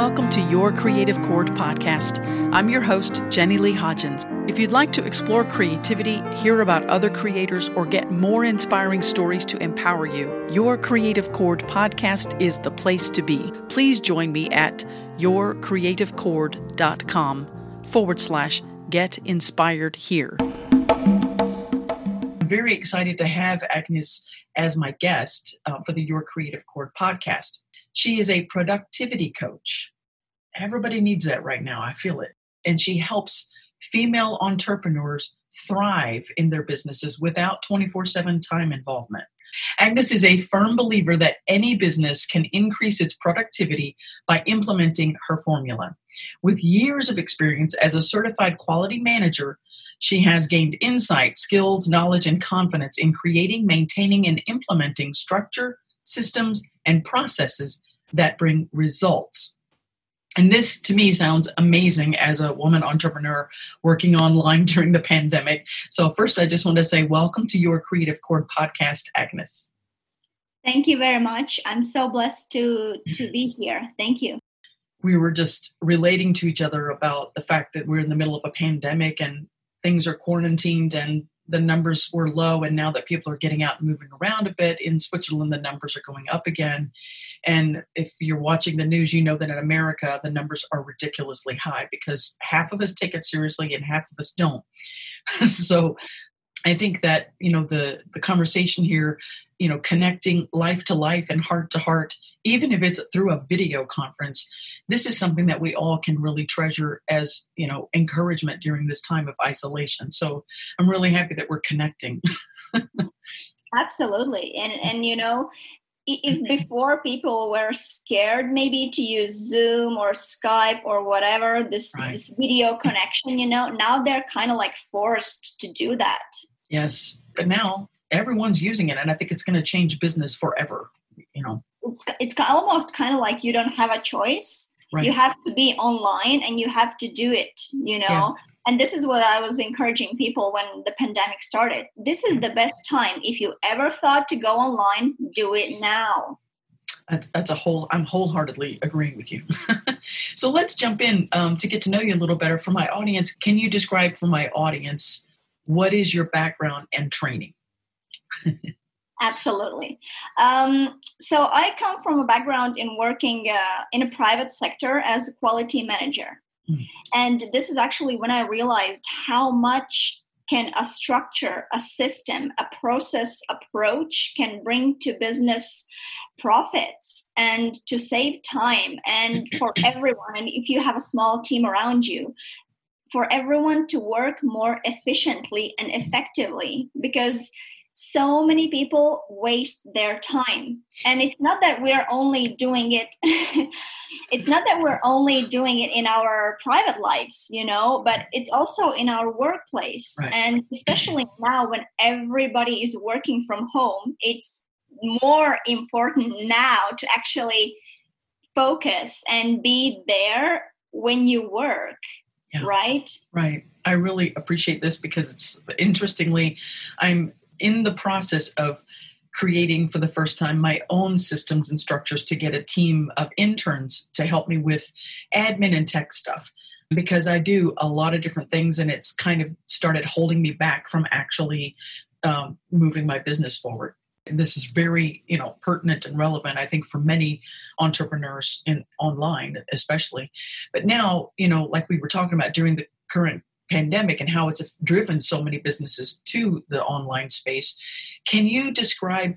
welcome to Your Creative Chord podcast. I'm your host, Jenny Lee Hodgins. If you'd like to explore creativity, hear about other creators, or get more inspiring stories to empower you, Your Creative Chord podcast is the place to be. Please join me at yourcreativechord.com forward slash get inspired here. I'm very excited to have Agnes as my guest uh, for the Your Creative Chord podcast. She is a productivity coach. Everybody needs that right now. I feel it. And she helps female entrepreneurs thrive in their businesses without 24 7 time involvement. Agnes is a firm believer that any business can increase its productivity by implementing her formula. With years of experience as a certified quality manager, she has gained insight, skills, knowledge, and confidence in creating, maintaining, and implementing structure, systems, and processes that bring results. And this to me sounds amazing as a woman entrepreneur working online during the pandemic. So, first, I just want to say welcome to your Creative Chord podcast, Agnes. Thank you very much. I'm so blessed to, to be here. Thank you. We were just relating to each other about the fact that we're in the middle of a pandemic and things are quarantined and the numbers were low and now that people are getting out and moving around a bit in switzerland the numbers are going up again. And if you're watching the news you know that in america the numbers are ridiculously high because half of us take it seriously and half of us don't. So i think that you know the the conversation here you know connecting life to life and heart to heart even if it's through a video conference this is something that we all can really treasure as you know encouragement during this time of isolation. So i'm really happy that we're connecting. Absolutely. And and you know if mm-hmm. before people were scared maybe to use zoom or skype or whatever this, right. this video connection you know now they're kind of like forced to do that yes but now everyone's using it and i think it's going to change business forever you know it's it's almost kind of like you don't have a choice right. you have to be online and you have to do it you know. And this is what i was encouraging people when the pandemic started. This is the best time. If you ever thought to go online do it now. That's, a whole i'm wholeheartedly agreeing with you. So let's jump in um, to get to know you a little better. For my audience can you describe for my audience what is your background and training? Absolutely. Um, so I come from a background in working uh, in a private sector as a quality manager. And this is actually when I realized how much can a structure, a system, a process approach can bring to business profits and to save time and for everyone. And if you have a small team around you, for everyone to work more efficiently and effectively because so many people waste their time and it's not that we're only doing it it's not that we're only doing it in our private lives you know but it's also in our workplace right. and especially now when everybody is working from home it's more important now to actually focus and be there when you work yeah. right right i really appreciate this because it's interestingly i'm in the process of creating for the first time my own systems and structures to get a team of interns to help me with admin and tech stuff because I do a lot of different things and it's kind of started holding me back from actually um, moving my business forward. And this is very, you know, pertinent and relevant, I think, for many entrepreneurs in online, especially. But now, you know, like we were talking about during the current pandemic and how it's driven so many businesses to the online space. Can you describe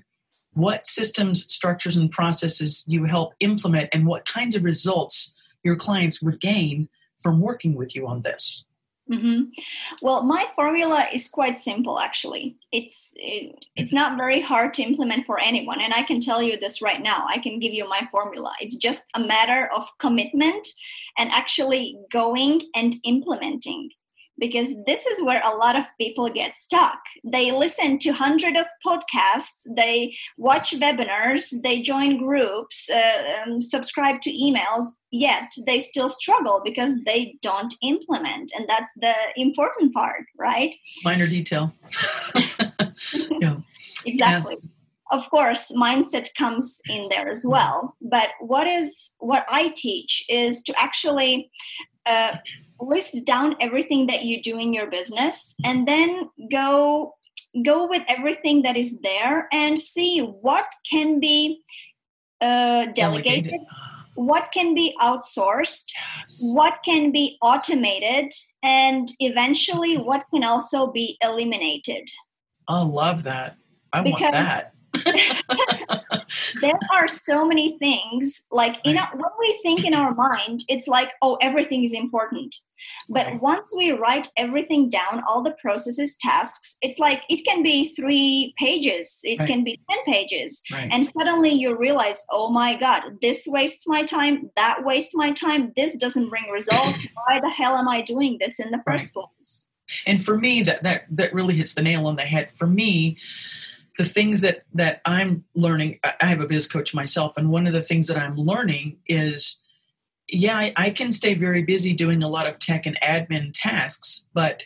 what systems, structures, and processes you help implement and what kinds of results your clients would gain from working with you on this? Mm-hmm. Well, my formula is quite simple. Actually, it's it, it's not very hard to implement for anyone, and I can tell you this right now. I can give you my formula. It's just a matter of commitment and actually going and implementing because this is where a lot of people get stuck. They listen to hundreds of podcasts they watch webinars they join groups uh, um, subscribe to emails yet they still struggle because they don't implement and that's the important part right? Minor detail. Yeah. Exactly. Yes. of course mindset comes in there as well but what is what i teach is to actually uh, list down everything that you do in your business and then go go with everything that is there and see what can be uh, delegated, delegated, what can be outsourced yes. what can be automated and eventually what can also be eliminated. I love that. I because want that there are so many things like in our, when we think in our mind it's like oh everything is important but right. once we write everything down all the processes tasks it's like it can be three pages it right. can be 10 pages right. and suddenly you realize oh my god this wastes my time that wastes my time this doesn't bring results why the hell am i doing this in the first place and for me that that that really hits the nail on the head for me the things that that i'm learning i have a biz coach myself and one of the things that i'm learning is yeah I, I, can stay very busy doing a lot of tech and admin tasks but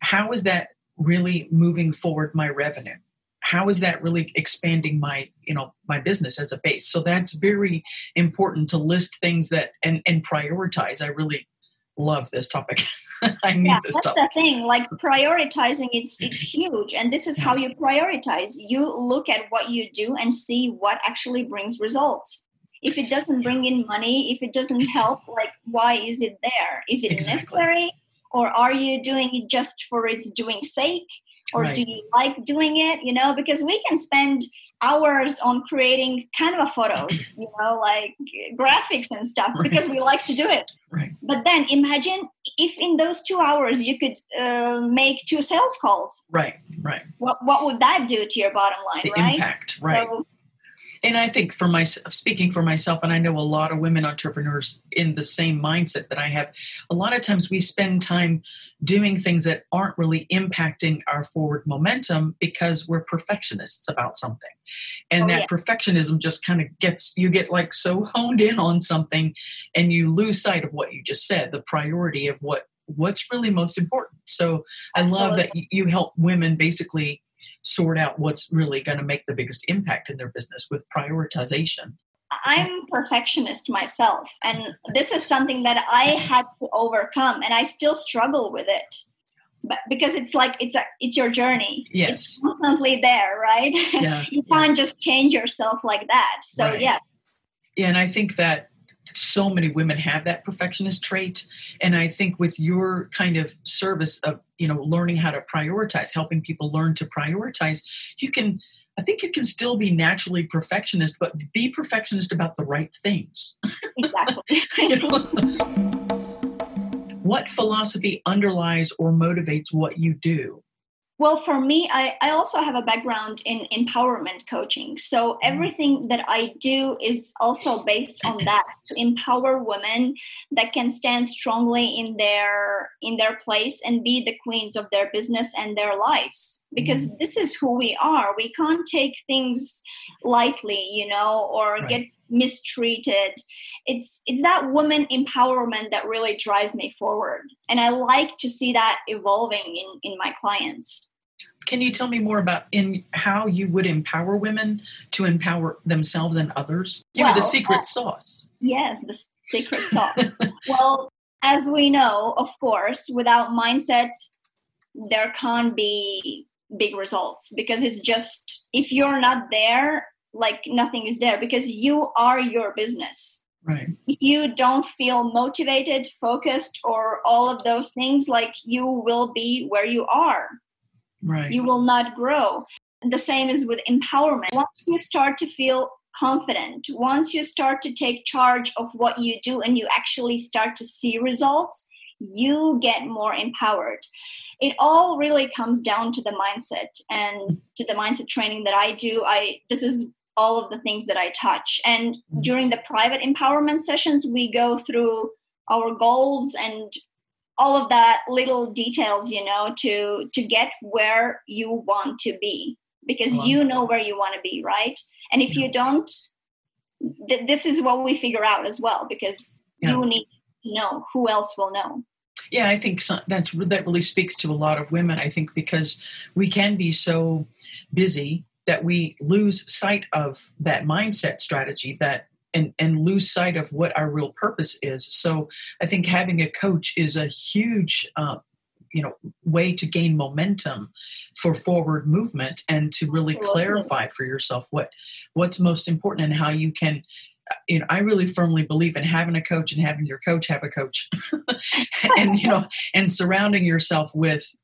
how is that really moving forward my revenue? How is that really expanding my you know my business as a base? So that's very important to list things that and and prioritize. I really love this topic I need yeah, this that's the thing. Like prioritizing, it's it's huge, and this is how you prioritize. You look at what you do and see what actually brings results. If it doesn't bring in money, if it doesn't help, like why is it there? Is it exactly. necessary, or are you doing it just for its doing sake? Or right. do you like doing it? You know, because we can spend hours on creating Canva photos, you know, like graphics and stuff right. because we like to do it. Right. But then imagine if in those two hours you could uh, make two sales calls. Right, right. What, what would that do to your bottom line, the right? Impact, right. So, and I think for myself, speaking for myself, and I know a lot of women entrepreneurs in the same mindset that I have, a lot of times we spend time doing things that aren't really impacting our forward momentum because we're perfectionists about something. And oh, that yeah. perfectionism just kind of gets, you get like so honed in on something and you lose sight of what you just said, the priority of what what's really most important. So I love that you help women basically sort out what's really going to make the biggest impact in their business with prioritization. I'm perfectionist myself, and this is something that I had to overcome, and I still struggle with it. But because it's like it's a it's your journey. Yes, it's constantly there, right? Yeah, you can't yeah. just change yourself like that. So right. yes. Yeah, and I think that so many women have that perfectionist trait. And i think with your kind of service of you know learning how to prioritize helping people learn to prioritize you can i think you can still be naturally perfectionist but be perfectionist about the right things. Exactly. You know? what philosophy underlies or motivates what you do well, for me, I, I also have a background in empowerment coaching. So mm-hmm. everything that I do is also based on that to empower women that can stand strongly in their in their place and be the queens of their business and their lives. Because mm. this is who we are. We can't take things lightly, you know, or right. get mistreated it's it's that woman empowerment that really drives me forward and i like to see that evolving in in my clients can you tell me more about in how you would empower women to empower themselves and others? Give well, me the secret uh, sauce. yes the secret sauce. Well as we know of course without mindset there can't be big results because it's just if you're not there like nothing is there because you are your business. Right. If you don't feel motivated focused or all of those things like you will be where you are right. you will not grow. The same is with empowerment. Once you start to feel confident once you start to take charge of what you do and you actually start to see results you get more empowered. It all really comes down to the mindset and to the mindset training that i do. I this is all of the things that I touch. And mm-hmm. during the private empowerment sessions, we go through our goals and all of that little details, you know, to to get where you want to be because you know where you want to be, right? And if yeah. you don't, th- this is what we figure out as well because yeah. you need to know who else will know. Yeah, I think so, that's that really speaks to a lot of women. I think because we can be so busy that we lose sight of that mindset strategy that and and lose sight of what our real purpose is. So i think having a coach is a huge uh, you know way to gain momentum for forward movement and to really clarify for yourself what what's most important and how you can you know i really firmly believe in having a coach and having your coach have a coach. And you know and surrounding yourself with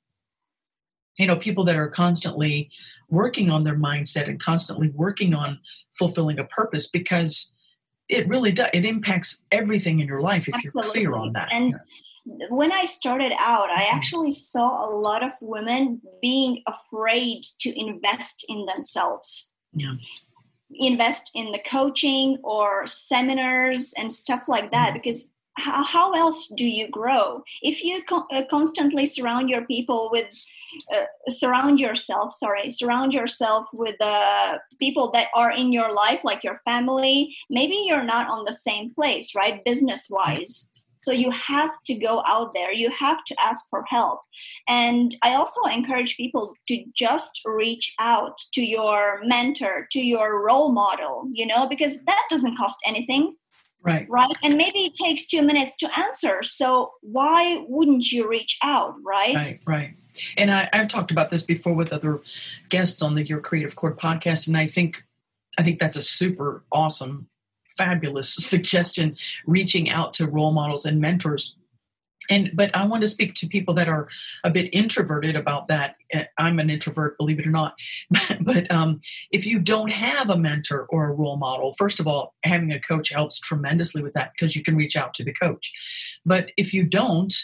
you know people that are constantly working on their mindset and constantly working on fulfilling a purpose because it really does it impacts everything in your life if Absolutely. you're clear on that and when I started out, I mm-hmm. actually saw a lot of women being afraid to invest in themselves. Yeah. Invest in the coaching or seminars and stuff like that mm-hmm. because how, how else do you grow if you co- uh, constantly surround your people with uh, surround yourself sorry surround yourself with uh, people that are in your life like your family maybe you're not on the same place right business wise so you have to go out there, you have to ask for help. And I also encourage people to just reach out to your mentor, to your role model, you know, because that doesn't cost anything. Right. Right. And maybe it takes two minutes to answer. So why wouldn't you reach out? Right. Right. Right. And I, I've talked about this before with other guests on the Your Creative Chord podcast. And I think I think that's a super awesome fabulous suggestion reaching out to role models and mentors and but i want to speak to people that are a bit introverted about that. Eh, i'm an introvert believe it or not. But um, if you don't have a mentor or a role model first of all having a coach helps tremendously with that because you can reach out to the coach. But if you don't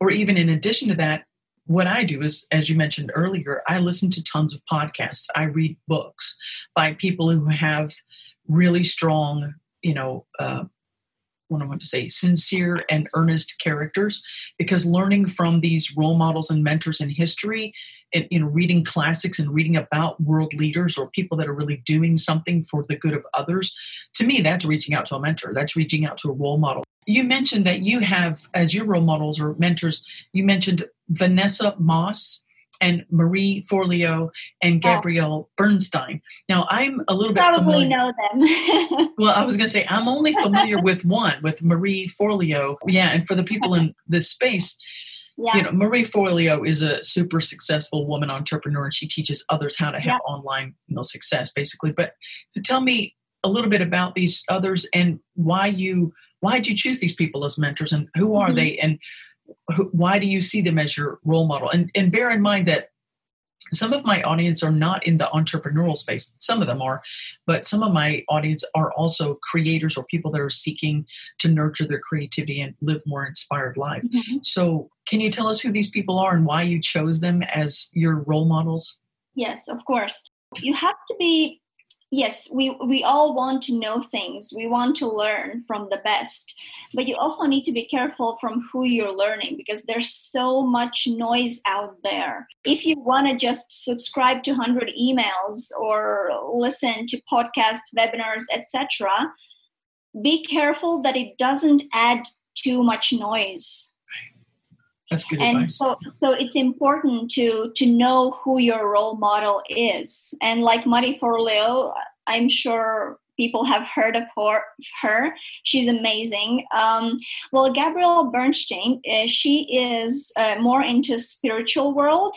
or even in addition to that what I do is, as you mentioned earlier, I listen to tons of podcasts. I read books by people who have really strong you know, uh, what I want to say, sincere and earnest characters, because learning from these role models and mentors in history, and in reading classics and reading about world leaders or people that are really doing something for the good of others, to me, that's reaching out to a mentor. That's reaching out to a role model. You mentioned that you have, as your role models or mentors, you mentioned Vanessa Moss and Marie Forleo and. Gabrielle Bernstein. Now, I'm a little bit probably familiar. know them. well, I was going to say I'm only familiar with one, with Marie Forleo. Yeah, and for the people in this space, yeah. you know, Marie Forleo is a super successful woman entrepreneur, and she teaches others how to have yeah. online, you know, success, basically. But tell me a little bit about these others and why you why did you choose these people as mentors, and who are mm-hmm. they, and why do you see them as your role model? And, and bear in mind that some of my audience are not in the entrepreneurial space some of them are but some of my audience are also creators or people that are seeking to nurture their creativity and live more inspired life mm-hmm. so can you tell us who these people are and why you chose them as your role models yes of course you have to be yes we we all want to know things. We want to learn from the best. But you also need to be careful from who you're learning because there's so much noise out there. If you want to just subscribe to 100 emails or listen to podcasts webinars etc be careful that it doesn't add too much noise that's good and advice. so so it's important to to know who your role model is and like marie forleo i'm sure people have heard of her, her. she's amazing um, well gabrielle bernstein uh, she is uh, more into spiritual world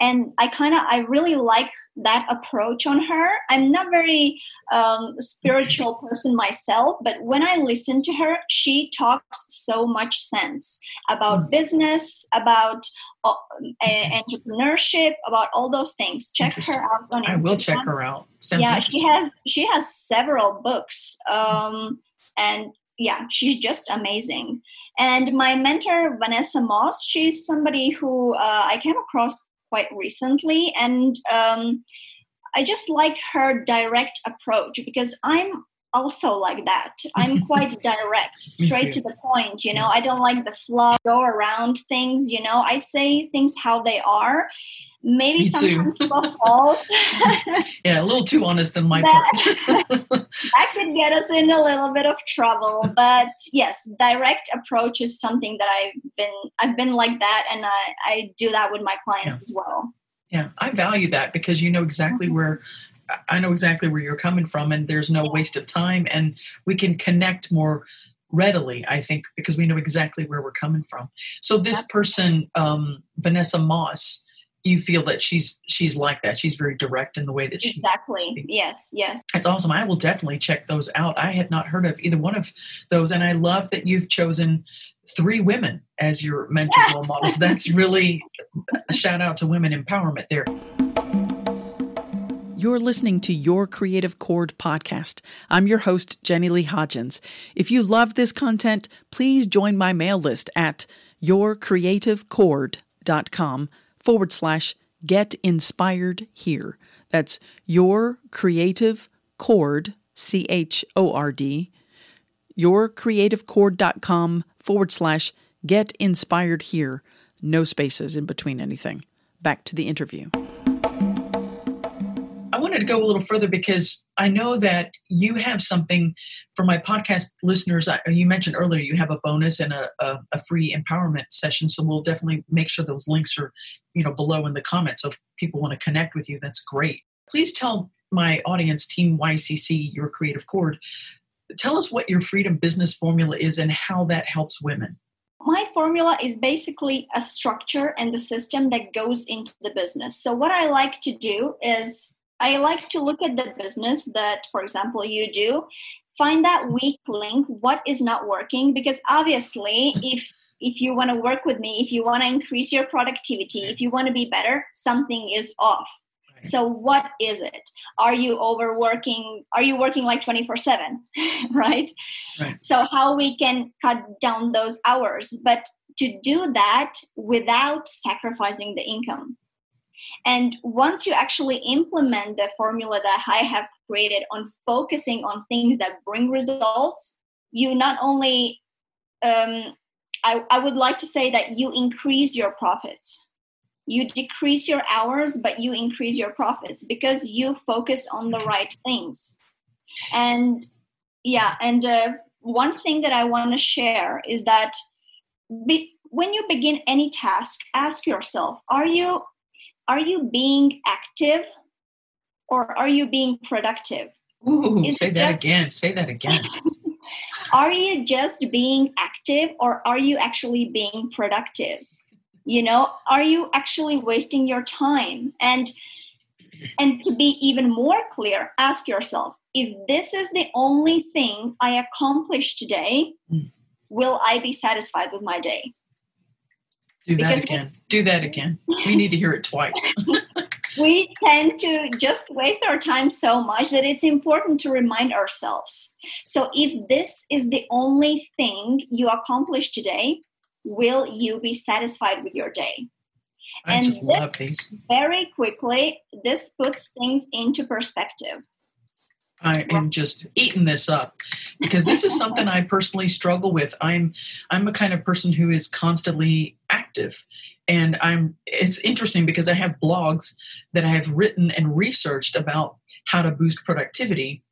and i kind of i really like that approach on her. I'm not very um, spiritual person myself, but when I listen to her, she talks so much sense about mm. business, about uh, entrepreneurship, about all those things. Check her out on Instagram. I will check her out. Sounds yeah, she has she has several books, um, and yeah, she's just amazing. And my mentor Vanessa Moss, she's somebody who uh, I came across quite recently, and um, I just liked her direct approach because I'm also like that. I'm quite direct, straight to the point. You know, I don't like the fluff, go around things. You know, I say things how they are. Maybe Me sometimes to a fault. yeah, a little too honest on my part. Get us in a little bit of trouble. But yes, direct approach is something that I've been I've been like that, and I, I do that with my clients yeah. as well. Yeah, I value that because you know exactly mm-hmm. where I know exactly where you're coming from, and there's no waste of time, and we can connect more readily, I think, because we know exactly where we're coming from. So this person, um, Vanessa Moss, you feel that she's she's like that. She's very direct in the way that she exactly. Yes, yes. It's awesome. I will definitely check those out. I had not heard of either one of those, and I love that you've chosen three women as your mentor role models. That's really a shout out to women empowerment there. You're listening to Your Creative Chord podcast. I'm your host, Jenny Lee Hodgins. If you love this content, please join my mail list at yourcreativechord.com forward slash get inspired here. That's your creative chord, C H O R D, yourcreativechord.com forward slash get inspired here. No spaces in between anything. Back to the interview. I wanted to go a little further because I know that you have something for my podcast listeners. You mentioned earlier you have a bonus and a, a, a, free empowerment session, so we'll definitely make sure those links are, you know, below in the comments. So if people want to connect with you, that's great. Please tell my audience, Team YCC, your creative chord, tell us what your freedom business formula is and how that helps women. My formula is basically a structure and the system that goes into the business. So, what I like to do is I like to look at the business that, for example, you do, find that weak link, what is not working, because obviously, if if you want to work with me, if you want to increase your productivity, if you want to be better, something is off. So what is it? Are you overworking? Are you working like 24 7? right? right? So how we can cut down those hours, but to do that without sacrificing the income. And once you actually implement the formula that I have created on focusing on things that bring results, you not only, um, I, I would like to say that you increase your profits. You decrease your hours, but you increase your profits because you focus on the right things. And yeah, and uh, one thing that I want to share is that be, when you begin any task, ask yourself: Are you are you being active or are you being productive? Ooh, Is say that just, again. Say that again. are you just being active or are you actually being productive? You know, are you actually wasting your time? And and to be even more clear, ask yourself, if this is the only thing I accomplish today, mm. will I be satisfied with my day? Do that again. We, Do that again. We need to hear it twice. we tend to just waste our time so much that it's important to remind ourselves. So, if this is the only thing you accomplish today, will you be satisfied with your day? I and just love these. Very quickly, this puts things into perspective. I am just eating this up because this is something I personally struggle with. I'm I'm a kind of person who is constantly active and I'm it's interesting because I have blogs that I have written and researched about how to boost productivity.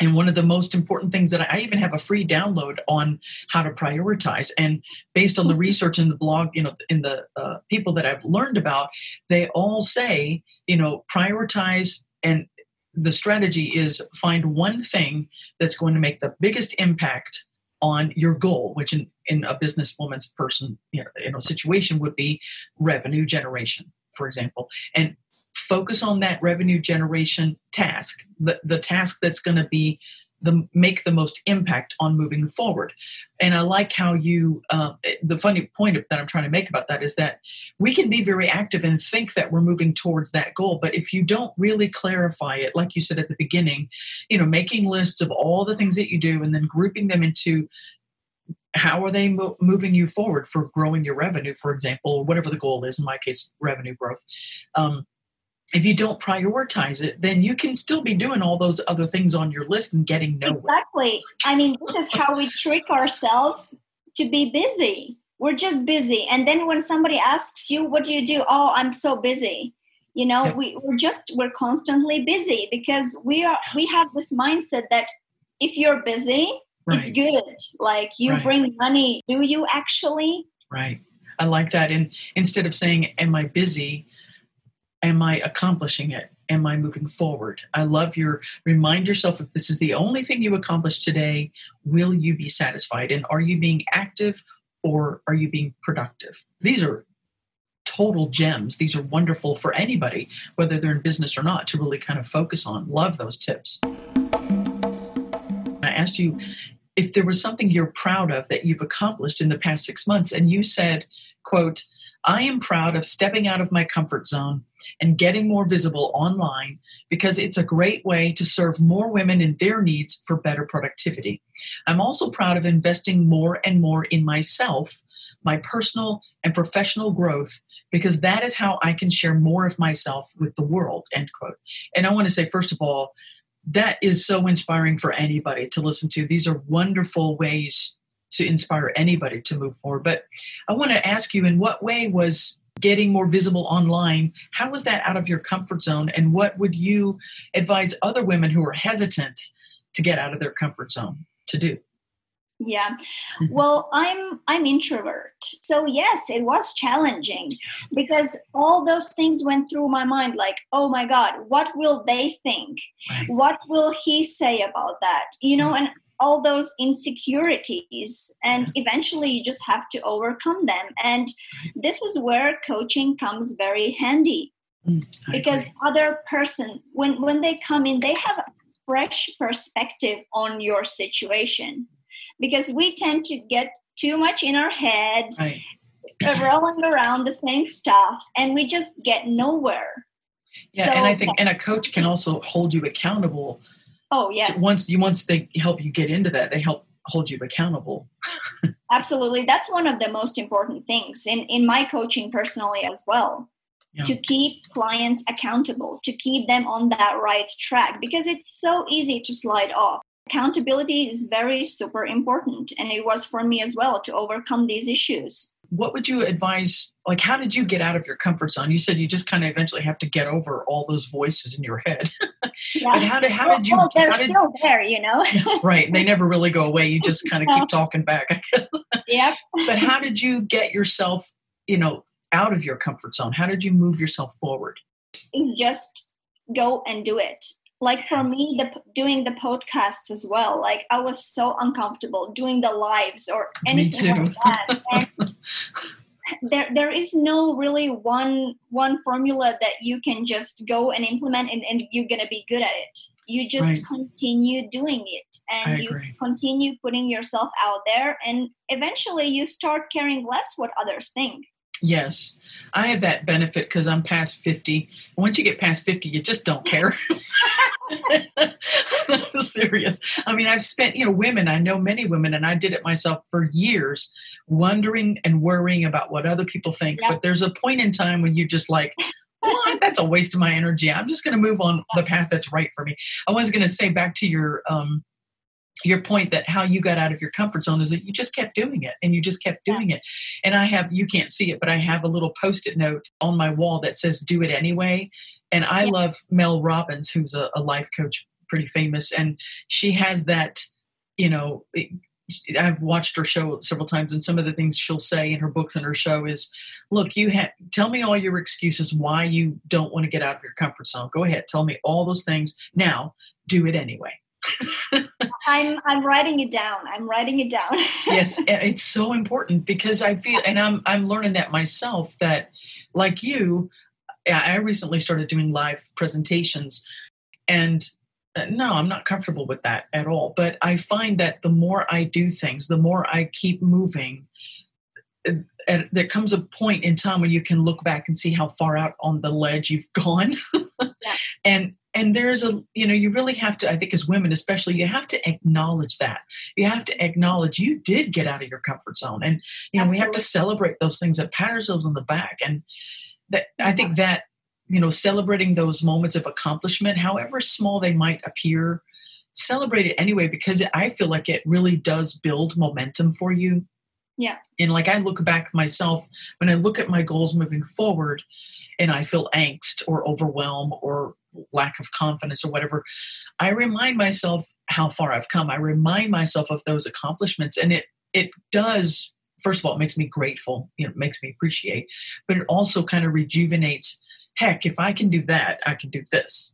And one of the most important things that I, I even have a free download on how to prioritize. And based on the research in the blog, you know, in the uh, people that I've learned about, they all say, you know, prioritize and the strategy is find one thing that's going to make the biggest impact on your goal, which in, in a businesswoman's person, you know, situation would be revenue generation, for example. And focus on that revenue generation task, the, the task that's going to be the make the most impact on moving forward. And I like how you. Uh, the funny point that I'm trying to make about that is that we can be very active and think that we're moving towards that goal, but if you don't really clarify it, like you said at the beginning, you know, making lists of all the things that you do and then grouping them into how are they mo- moving you forward for growing your revenue, for example, or whatever the goal is. In my case, revenue growth. Um, if you don't prioritize it, then you can still be doing all those other things on your list and getting nowhere. Exactly. I mean, this is how we trick ourselves to be busy. We're just busy. And then when somebody asks you, what do you do? Oh, I'm so busy. You know, yeah. we, we're just, we're constantly busy because we are, we have this mindset that if you're busy, right. it's good. Like you right. bring money. Do you actually? Right. I like that. And instead of saying, am I busy? Am I accomplishing it? am I moving forward? I love your remind yourself if this is the only thing you accomplish today, will you be satisfied? And are you being active or are you being productive? These are total gems. These are wonderful for anybody, whether they're in business or not, to really kind of focus on. Love those tips. I asked you if there was something you're proud of that you've accomplished in the past six months, and you said, quote, I am proud of stepping out of my comfort zone and getting more visible online because it's a great way to serve more women in their needs for better productivity. I'm also proud of investing more and more in myself, my personal and professional growth, because that is how I can share more of myself with the world. End quote. And I want to say, first of all, that is so inspiring for anybody to listen to. These are wonderful ways to inspire anybody to move forward. But I want to ask you in what way was getting more visible online how was that out of your comfort zone? And what would you advise other women who are hesitant to get out of their comfort zone to do? Yeah. Mm-hmm. Well i'm i'm introvert. So yes it was challenging because all those things went through my mind like oh my god what will they think? What will he say about that? You know mm. and all those insecurities and eventually you just have to overcome them. And this is where coaching comes very handy. Mm, because other person when when they come in they have a fresh perspective on your situation. Because we tend to get too much in our head right. rolling around the same stuff and we just get nowhere. Yeah so, and i think and a coach can also hold you accountable Oh yes. Once you once they help you get into that, they help hold you accountable. Absolutely. That's one of the most important things in, in my coaching personally as well. Yeah. To keep clients accountable, to keep them on that right track because it's so easy to slide off. Accountability is very super important and it was for me as well to overcome these issues what would you advise like how did you get out of your comfort zone you said you just kind of eventually have to get over all those voices in your head yeah. but how did how did you well, they're did, still there you know? Right. They never really go away. You just kind of keep talking back yep. But how did you get yourself you know out of your comfort zone? How did you move yourself forward? Just go and do it. Like for me the doing the podcasts as well like i was so uncomfortable doing the lives or anything like that there there is no really one one formula that you can just go and implement and, and you're gonna be good at it you just right. continue doing it and you continue putting yourself out there and eventually you start caring less what others think Yes, I have that benefit because I'm past 50. Once you get past 50, you just don't care. serious. I mean, I've spent, you know, women, I know many women, and I did it myself for years, wondering and worrying about what other people think. Yep. But there's a point in time when you're just like, that's a waste of my energy. I'm just going to move on the path that's right for me. I was going to say back to your um, your point that how you got out of your comfort zone is that you just kept doing it and you just kept doing it. And I have, you can't see it, but I have a little post it note on my wall that says, do it anyway. And I yeah. love Mel Robbins, who's a, a, life coach, pretty famous. And she has that, you know, I've watched her show several times, and some of the things she'll say in her books and her show is, "Look, you have tell me all your excuses why you don't want to get out of your comfort zone. Go ahead, tell me all those things. Now, do it anyway." I'm I'm writing it down. I'm writing it down. yes, it's so important because I feel, and I'm I'm learning that myself. That like you, I recently started doing live presentations, and uh, no, I'm not comfortable with that at all. But I find that the more I do things, the more I keep moving. And there comes a point in time when you can look back and see how far out on the ledge you've gone, yeah. and and there's a you know you really have to i think as women especially you have to acknowledge that you have to acknowledge you did get out of your comfort zone and you know Absolutely. we have to celebrate those things and pat ourselves on the back and that i think that you know celebrating those moments of accomplishment however small they might appear celebrate it anyway because i feel like it really does build momentum for you yeah and like i look back myself when i look at my goals moving forward and i feel angst or overwhelm or lack of confidence or whatever, I remind myself how far I've come. I remind myself of those accomplishments, and it it does. First of all, it makes me grateful. You know, it makes me appreciate, but it also kind of rejuvenates heck, if I can do that, I can do this.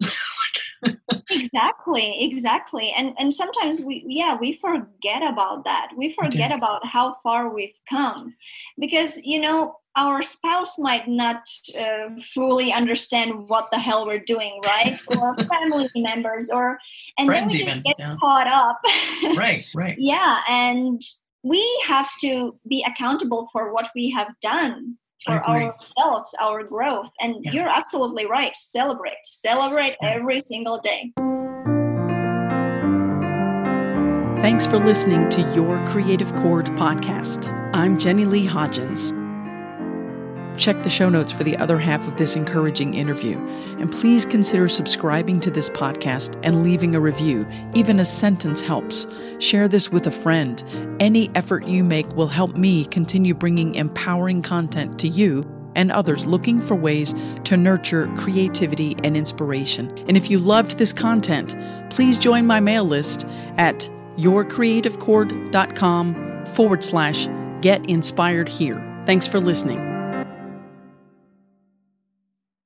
exactly, exactly. And and sometimes we yeah, we forget about that. We forget okay. about how far we've come. Because, you know, our spouse might not uh, fully understand what the hell we're doing, right? or family members, or and Friends then we even, get yeah. caught up. right, right. Yeah, and we have to be accountable for what we have done for ourselves, our growth. And yeah. you're absolutely right. Celebrate, celebrate yeah. every single day. Thanks for listening to Your Creative Chord podcast. I'm Jenny Lee Hodgins. Check the show notes for the other half of this encouraging interview. And please consider subscribing to this podcast and leaving a review. Even a sentence helps. Share this with a friend. Any effort you make will help me continue bringing empowering content to you and others looking for ways to nurture creativity and inspiration. And if you loved this content, please join my mail list at yourcreativechord.com forward slash get inspired here. Thanks for listening.